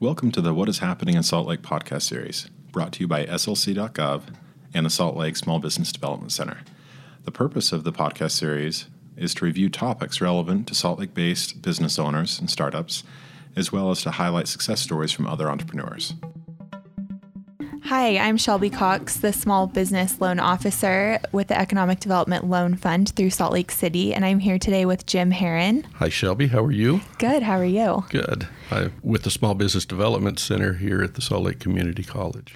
Welcome to the What is Happening in Salt Lake podcast series, brought to you by SLC.gov and the Salt Lake Small Business Development Center. The purpose of the podcast series is to review topics relevant to Salt Lake based business owners and startups, as well as to highlight success stories from other entrepreneurs. Hi, I'm Shelby Cox, the Small Business Loan Officer with the Economic Development Loan Fund through Salt Lake City, and I'm here today with Jim Heron. Hi, Shelby. How are you? Good. How are you? Good. I'm with the Small Business Development Center here at the Salt Lake Community College.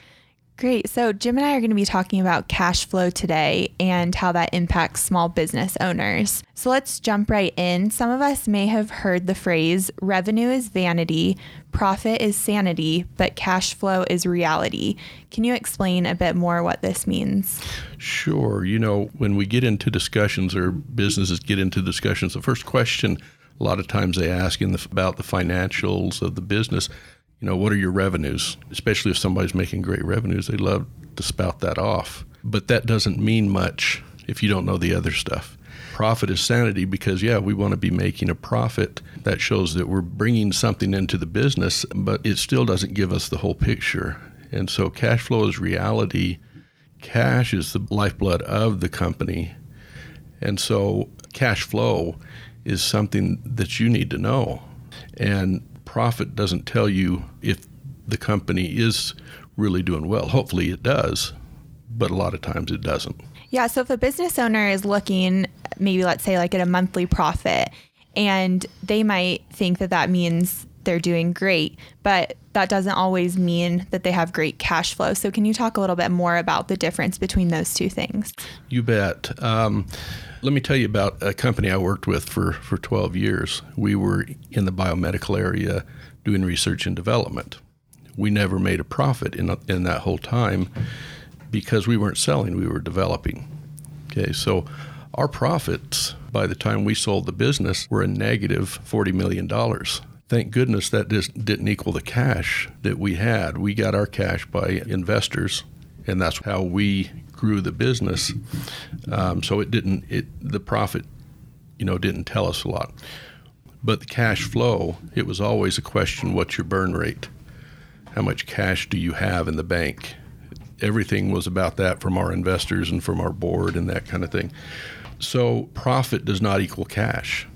Great. So, Jim and I are going to be talking about cash flow today and how that impacts small business owners. So, let's jump right in. Some of us may have heard the phrase revenue is vanity, profit is sanity, but cash flow is reality. Can you explain a bit more what this means? Sure. You know, when we get into discussions or businesses get into discussions, the first question a lot of times they ask in the, about the financials of the business you know, what are your revenues? Especially if somebody's making great revenues, they love to spout that off. But that doesn't mean much if you don't know the other stuff. Profit is sanity because, yeah, we want to be making a profit. That shows that we're bringing something into the business, but it still doesn't give us the whole picture. And so, cash flow is reality. Cash is the lifeblood of the company. And so, cash flow is something that you need to know. And profit doesn't tell you if the company is really doing well. Hopefully it does, but a lot of times it doesn't. Yeah. So if a business owner is looking, maybe let's say like at a monthly profit, and they might think that that means they're doing great, but that doesn't always mean that they have great cash flow. So, can you talk a little bit more about the difference between those two things? You bet. Um, let me tell you about a company I worked with for, for 12 years. We were in the biomedical area doing research and development. We never made a profit in, in that whole time because we weren't selling, we were developing. Okay, so our profits by the time we sold the business were a negative $40 million. Thank goodness that didn't equal the cash that we had. We got our cash by investors, and that's how we grew the business. Um, so it didn't it the profit, you know, didn't tell us a lot. But the cash flow, it was always a question: what's your burn rate? How much cash do you have in the bank? Everything was about that from our investors and from our board and that kind of thing. So profit does not equal cash.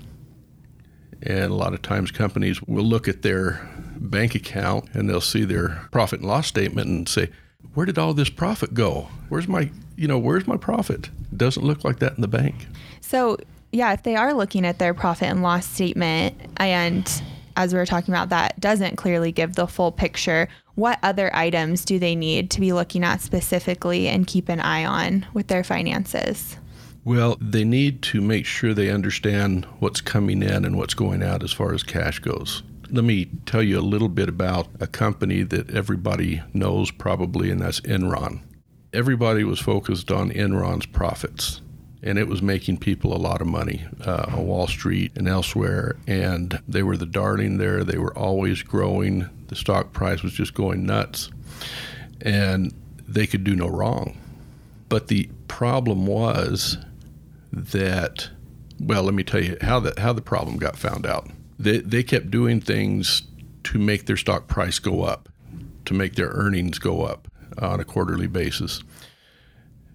And a lot of times companies will look at their bank account and they'll see their profit and loss statement and say, where did all this profit go? Where's my, you know, where's my profit? It doesn't look like that in the bank. So, yeah, if they are looking at their profit and loss statement and as we were talking about that doesn't clearly give the full picture, what other items do they need to be looking at specifically and keep an eye on with their finances? Well, they need to make sure they understand what's coming in and what's going out as far as cash goes. Let me tell you a little bit about a company that everybody knows probably, and that's Enron. Everybody was focused on Enron's profits, and it was making people a lot of money uh, on Wall Street and elsewhere. And they were the darling there. They were always growing. The stock price was just going nuts, and they could do no wrong. But the problem was that, well, let me tell you how the how the problem got found out they, they kept doing things to make their stock price go up, to make their earnings go up on a quarterly basis.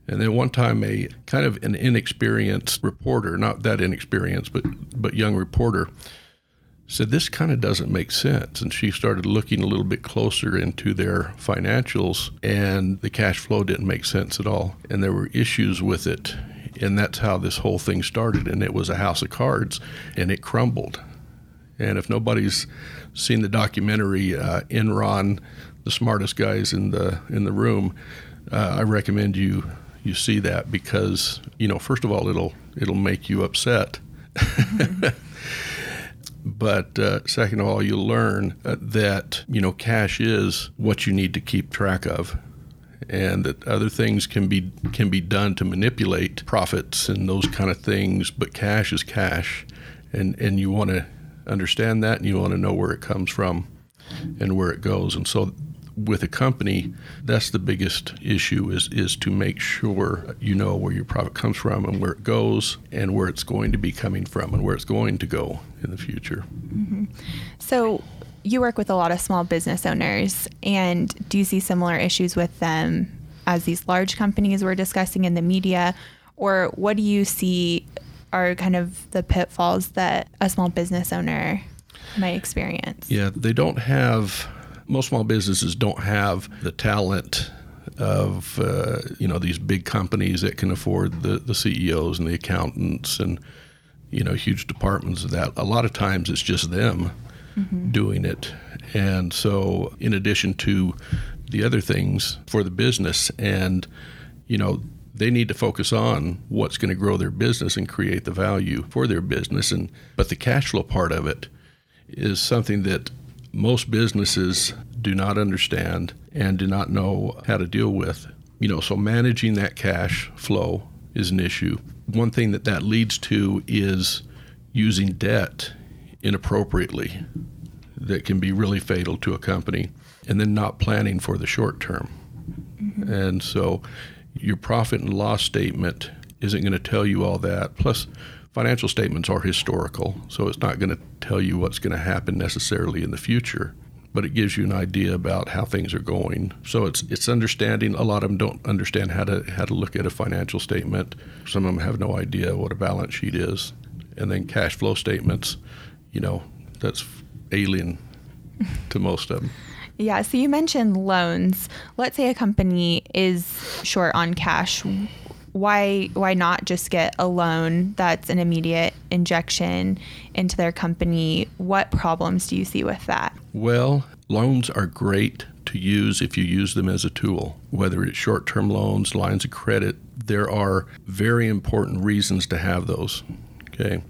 And then one time, a kind of an inexperienced reporter, not that inexperienced, but but young reporter, said this kind of doesn't make sense. And she started looking a little bit closer into their financials, and the cash flow didn't make sense at all. And there were issues with it, and that's how this whole thing started. And it was a house of cards, and it crumbled. And if nobody's seen the documentary uh, Enron, the smartest guys in the in the room, uh, I recommend you you see that because you know first of all it'll it'll make you upset. but uh, second of all, you'll learn uh, that you know cash is what you need to keep track of, and that other things can be can be done to manipulate profits and those kind of things. But cash is cash, and and you want to understand that and you want to know where it comes from and where it goes. And so with a company, that's the biggest issue is is to make sure you know where your profit comes from and where it goes and where it's going to be coming from and where it's going to go in the future. Mm-hmm. So you work with a lot of small business owners, and do you see similar issues with them as these large companies we're discussing in the media? Or what do you see are kind of the pitfalls that a small business owner might experience? Yeah, they don't have, most small businesses don't have the talent of uh, you know these big companies that can afford the, the CEOs and the accountants and you know huge departments of that. A lot of times it's just them mm-hmm. doing it, and so in addition to the other things for the business, and you know they need to focus on what's going to grow their business and create the value for their business, and but the cash flow part of it is something that most businesses do not understand and do not know how to deal with. You know, so managing that cash flow is an issue. One thing that that leads to is using debt inappropriately that can be really fatal to a company and then not planning for the short term. Mm-hmm. And so your profit and loss statement isn't going to tell you all that. Plus, financial statements are historical, so it's not going to tell you what's going to happen necessarily in the future but it gives you an idea about how things are going. So it's it's understanding. A lot of them don't understand how to how to look at a financial statement. Some of them have no idea what a balance sheet is, and then cash flow statements. You know, that's alien to most of them. Yeah. So you mentioned loans. Let's say a company is short on cash why why not just get a loan that's an immediate injection into their company? What problems do you see with that? Well, loans are great to use if you use them as a tool, whether it's short-term loans, lines of credit. There are very important reasons to have those. Okay?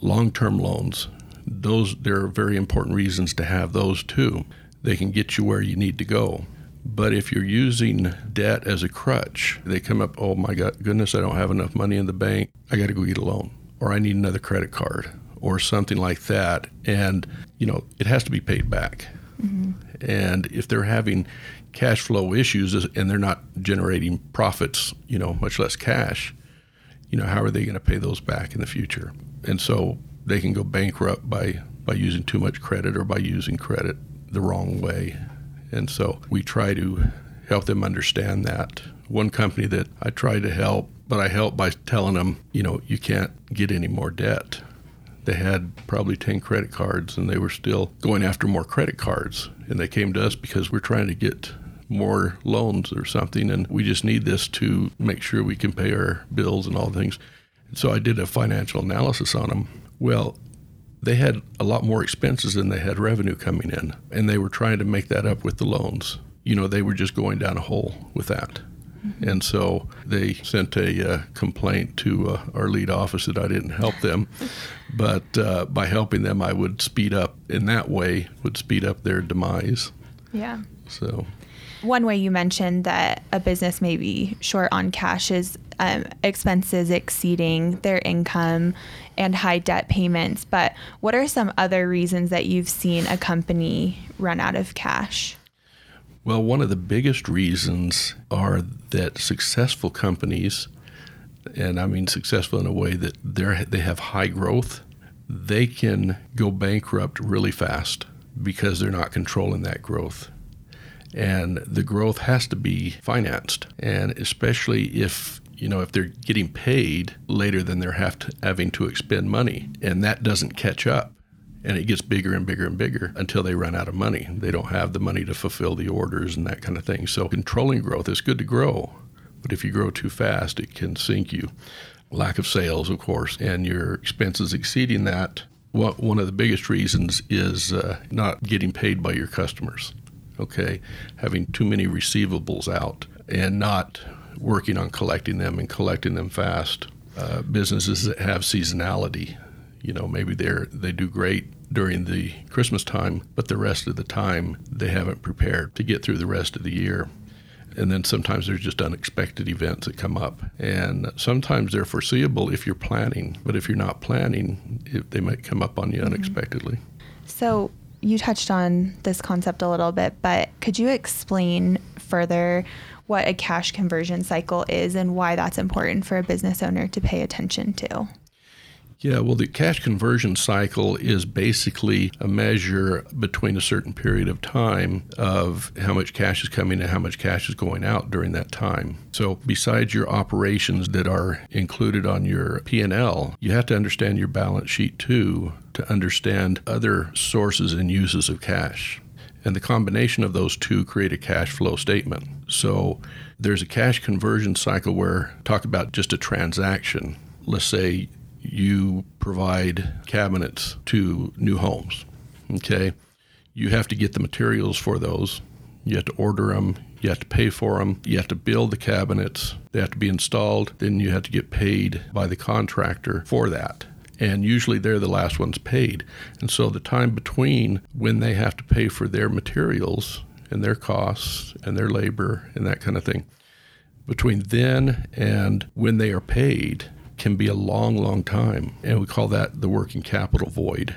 Long-term loans, those there are very important reasons to have those too. They can get you where you need to go. But if you're using debt as a crutch, they come up, oh my God, goodness, I don't have enough money in the bank. I got to go get a loan, or I need another credit card, or something like that. And, you know, it has to be paid back. Mm-hmm. And if they're having cash flow issues and they're not generating profits, you know, much less cash, you know, how are they going to pay those back in the future? And so they can go bankrupt by, by using too much credit or by using credit the wrong way. And so we try to help them understand that. One company that I try to help, but I help by telling them, you know, you can't get any more debt. They had probably 10 credit cards and they were still going after more credit cards. And they came to us because we're trying to get more loans or something. And we just need this to make sure we can pay our bills and all things. And so I did a financial analysis on them. Well, they had a lot more expenses than they had revenue coming in, and they were trying to make that up with the loans. You know, they were just going down a hole with that. Mm-hmm. And so they sent a uh, complaint to uh, our lead office that I didn't help them. but uh, by helping them, I would speed up, in that way, would speed up their demise. Yeah. So one way you mentioned that a business may be short on cash is um, expenses exceeding their income and high debt payments. But what are some other reasons that you've seen a company run out of cash? Well, one of the biggest reasons are that successful companies, and I mean successful in a way that they they have high growth, they can go bankrupt really fast because they're not controlling that growth and the growth has to be financed and especially if you know if they're getting paid later than they're have to, having to expend money and that doesn't catch up and it gets bigger and bigger and bigger until they run out of money. They don't have the money to fulfill the orders and that kind of thing. So controlling growth is good to grow but if you grow too fast it can sink you. Lack of sales of course and your expenses exceeding that What, one of the biggest reasons is uh, not getting paid by your customers okay, having too many receivables out and not working on collecting them and collecting them fast. Uh, businesses that have seasonality, you know, maybe they're they do great during the Christmas time, but the rest of the time they haven't prepared to get through the rest of the year. And then sometimes there's just unexpected events that come up. And sometimes they're foreseeable if you're planning, but if you're not planning, it, they might come up on you mm-hmm. unexpectedly. So, you touched on this concept a little bit, but could you explain further what a cash conversion cycle is and why that's important for a business owner to pay attention to? Yeah, well, the cash conversion cycle is basically a measure between a certain period of time of how much cash is coming and how much cash is going out during that time. So, besides your operations that are included on your P&L, you have to understand your balance sheet too to understand other sources and uses of cash. And the combination of those two create a cash flow statement. So, there's a cash conversion cycle where talk about just a transaction. Let's say you provide cabinets to new homes. Okay. You have to get the materials for those. You have to order them. You have to pay for them. You have to build the cabinets. They have to be installed. Then you have to get paid by the contractor for that. And usually they're the last ones paid. And so the time between when they have to pay for their materials and their costs and their labor and that kind of thing, between then and when they are paid can be a long, long time. And we call that the working capital void.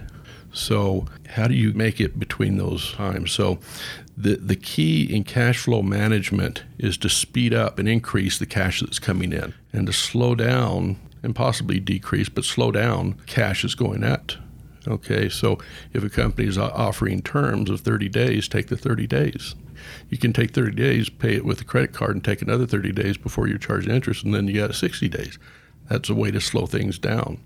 So, how do you make it between those times? So, the, the key in cash flow management is to speed up and increase the cash that's coming in and to slow down and possibly decrease, but slow down cash is going out. Okay, so if a company is offering terms of 30 days, take the 30 days. You can take 30 days, pay it with a credit card, and take another 30 days before you're charged interest, and then you got 60 days. That's a way to slow things down.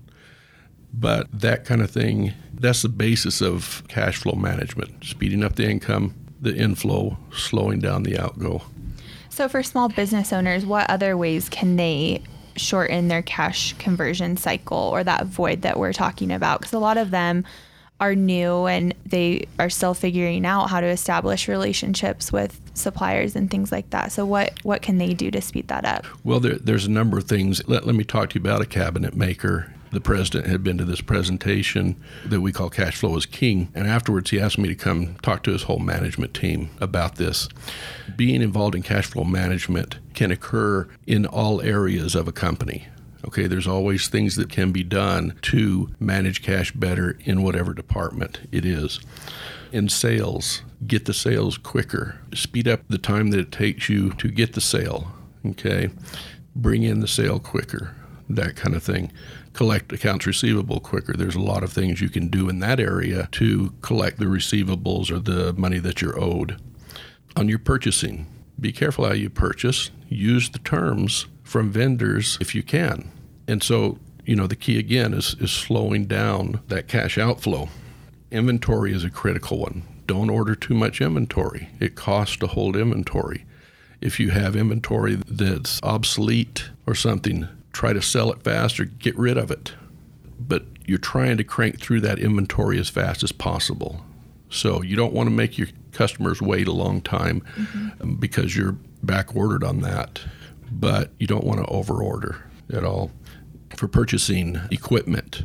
But that kind of thing, that's the basis of cash flow management speeding up the income, the inflow, slowing down the outgo. So, for small business owners, what other ways can they shorten their cash conversion cycle or that void that we're talking about? Because a lot of them are new and they are still figuring out how to establish relationships with suppliers and things like that. So what what can they do to speed that up? Well, there, there's a number of things. Let, let me talk to you about a cabinet maker. The president had been to this presentation that we call Cash Flow is King. And afterwards, he asked me to come talk to his whole management team about this. Being involved in cash flow management can occur in all areas of a company. Okay, there's always things that can be done to manage cash better in whatever department it is. In sales, get the sales quicker, speed up the time that it takes you to get the sale. Okay, bring in the sale quicker, that kind of thing. Collect accounts receivable quicker. There's a lot of things you can do in that area to collect the receivables or the money that you're owed. On your purchasing, be careful how you purchase. Use the terms from vendors if you can. And so, you know, the key again is, is slowing down that cash outflow. Inventory is a critical one. Don't order too much inventory. It costs to hold inventory. If you have inventory that's obsolete or something, try to sell it fast or get rid of it. But you're trying to crank through that inventory as fast as possible. So you don't want to make your customers wait a long time mm-hmm. because you're back ordered on that. But you don't want to overorder at all for purchasing equipment,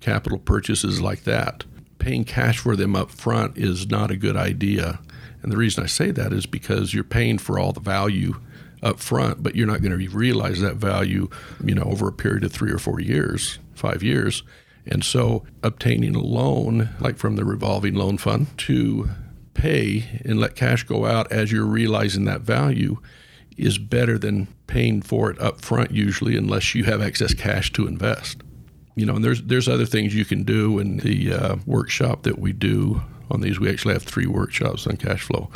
capital purchases like that. Paying cash for them up front is not a good idea. And the reason I say that is because you're paying for all the value up front, but you're not going to realize that value, you know, over a period of 3 or 4 years, 5 years. And so obtaining a loan like from the revolving loan fund to pay and let cash go out as you're realizing that value is better than paying for it up front usually unless you have excess cash to invest. You know, and there's there's other things you can do in the uh, workshop that we do on these. We actually have three workshops on cash flow,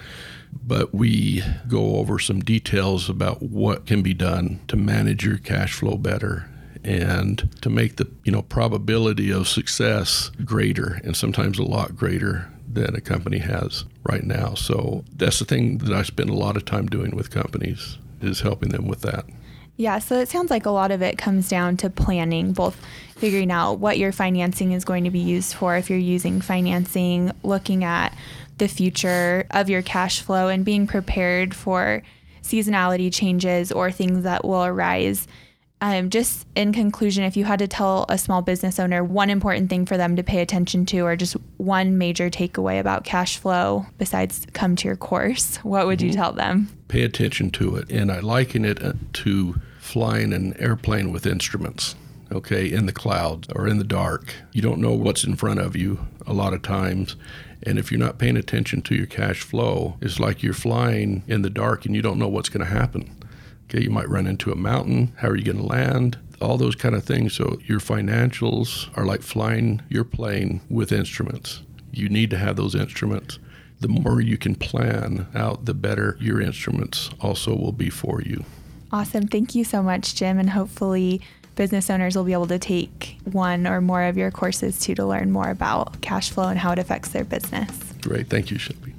but we go over some details about what can be done to manage your cash flow better and to make the you know probability of success greater and sometimes a lot greater than a company has right now. So that's the thing that I spend a lot of time doing with companies is helping them with that. Yeah, so it sounds like a lot of it comes down to planning, both figuring out what your financing is going to be used for if you're using financing, looking at the future of your cash flow and being prepared for seasonality changes or things that will arise um, just in conclusion, if you had to tell a small business owner one important thing for them to pay attention to, or just one major takeaway about cash flow besides come to your course, what would mm-hmm. you tell them? Pay attention to it. And I liken it uh, to flying an airplane with instruments, okay, in the clouds or in the dark. You don't know what's in front of you a lot of times. And if you're not paying attention to your cash flow, it's like you're flying in the dark and you don't know what's going to happen. Okay, you might run into a mountain. How are you going to land? all those kind of things. So your financials are like flying your plane with instruments. You need to have those instruments. The more you can plan out, the better your instruments also will be for you. Awesome. Thank you so much, Jim. And hopefully, business owners will be able to take one or more of your courses too to learn more about cash flow and how it affects their business. Great. Thank you, Shelby.